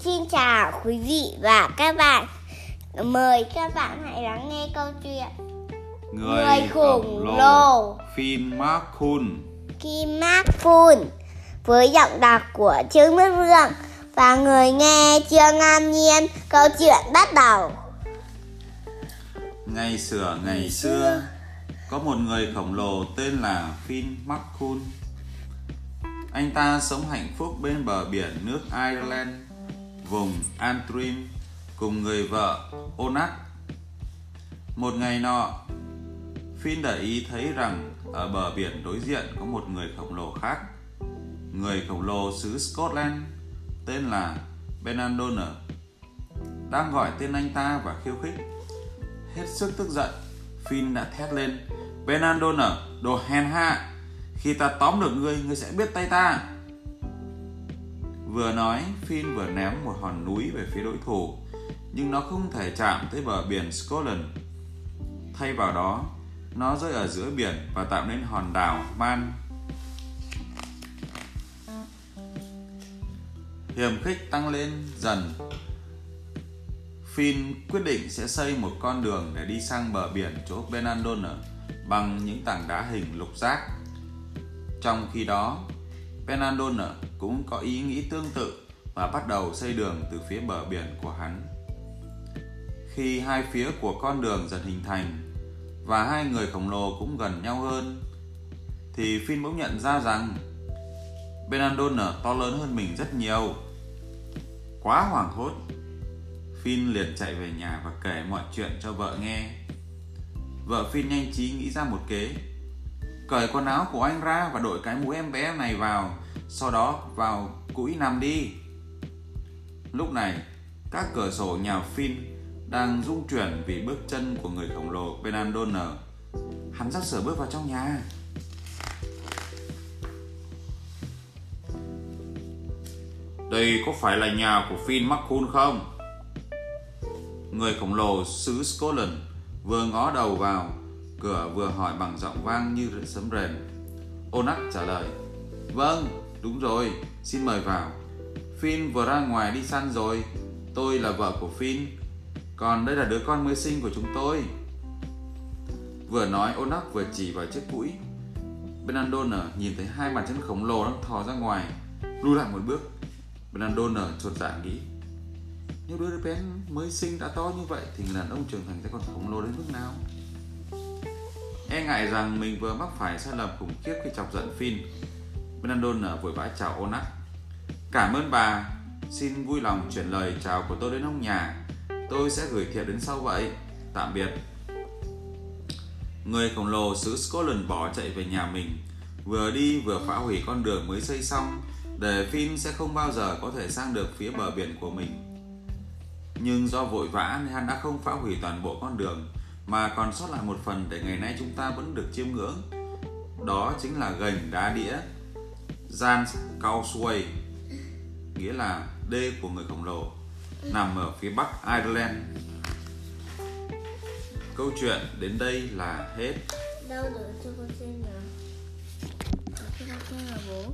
Xin chào quý vị và các bạn. Mời các bạn hãy lắng nghe câu chuyện Người, Người khổng lồ. Finn McCool Kim Mác Phun với giọng đọc của Trương Đức Lượng và người nghe Trương An Nhiên. Câu chuyện bắt đầu. Ngày xưa ngày xưa Có một người khổng lồ tên là Finn McCool Anh ta sống hạnh phúc bên bờ biển nước Ireland Vùng Antrim Cùng người vợ Onak Một ngày nọ Finn để ý thấy rằng Ở bờ biển đối diện có một người khổng lồ khác. Người khổng lồ xứ Scotland Tên là Benandona Đang gọi tên anh ta và khiêu khích. Hết sức tức giận, Finn đã thét lên "Benandona, đồ hèn hạ! Khi ta tóm được ngươi, ngươi sẽ biết tay ta! Vừa nói, Finn vừa ném một hòn núi về phía đối thủ Nhưng nó không thể chạm tới bờ biển Scotland. Thay vào đó, nó rơi ở giữa biển và tạo nên hòn đảo Man. Hiểm khích tăng lên dần. Finn quyết định sẽ xây một con đường để đi sang bờ biển chỗ Benandona bằng những tảng đá hình lục giác. Trong khi đó, Benandonner cũng có ý nghĩ tương tự và bắt đầu xây đường từ phía bờ biển của hắn. Khi hai phía của con đường dần hình thành và hai người khổng lồ cũng gần nhau hơn, thì Finn bỗng nhận ra rằng Benandonner to lớn hơn mình rất nhiều. Quá hoảng hốt, Finn liền chạy về nhà và kể mọi chuyện cho vợ nghe. Vợ Finn nhanh trí nghĩ ra một kế. Cởi quần áo của anh ra và đội cái mũ em bé này vào, sau đó vào cũi nằm đi. Lúc này, các cửa sổ nhà Finn đang rung chuyển vì bước chân của người khổng lồ Benandonner. Hắn sắp sửa bước vào trong nhà. Đây có phải là nhà của Finn McCool không? Người khổng lồ xứ Scotland vừa ngó đầu vào cửa vừa hỏi bằng giọng vang như sấm rền. Onak trả lời, Vâng, đúng rồi, xin mời vào. Finn vừa ra ngoài đi săn rồi, tôi là vợ của Finn, còn đây là đứa con mới sinh của chúng tôi. Vừa nói Onak vừa chỉ vào chiếc mũi Benandona nhìn thấy hai bàn chân khổng lồ đang thò ra ngoài, lùi lại một bước. Benandona chột dạ nghĩ, nếu đứa bé mới sinh đã to như vậy thì người đàn ông trưởng thành sẽ còn khổng lồ đến mức nào? E ngại rằng mình vừa mắc phải sai lầm khủng khiếp khi chọc giận Finn, Benandon vội vã chào Onak. Cảm ơn bà, xin vui lòng chuyển lời chào của tôi đến ông nhà. Tôi sẽ gửi thiệp đến sau vậy. Tạm biệt. Người khổng lồ xứ Scotland bỏ chạy về nhà mình, vừa đi vừa phá hủy con đường mới xây xong, để Finn sẽ không bao giờ có thể sang được phía bờ biển của mình nhưng do vội vã nên hắn đã không phá hủy toàn bộ con đường mà còn sót lại một phần để ngày nay chúng ta vẫn được chiêm ngưỡng. Đó chính là gành đá đĩa. Gian cao xuôi, nghĩa là đê của người khổng lồ, nằm ở phía bắc Ireland. Câu chuyện đến đây là hết. Đâu rồi? Cho con xem nào. Cho con xem là bố.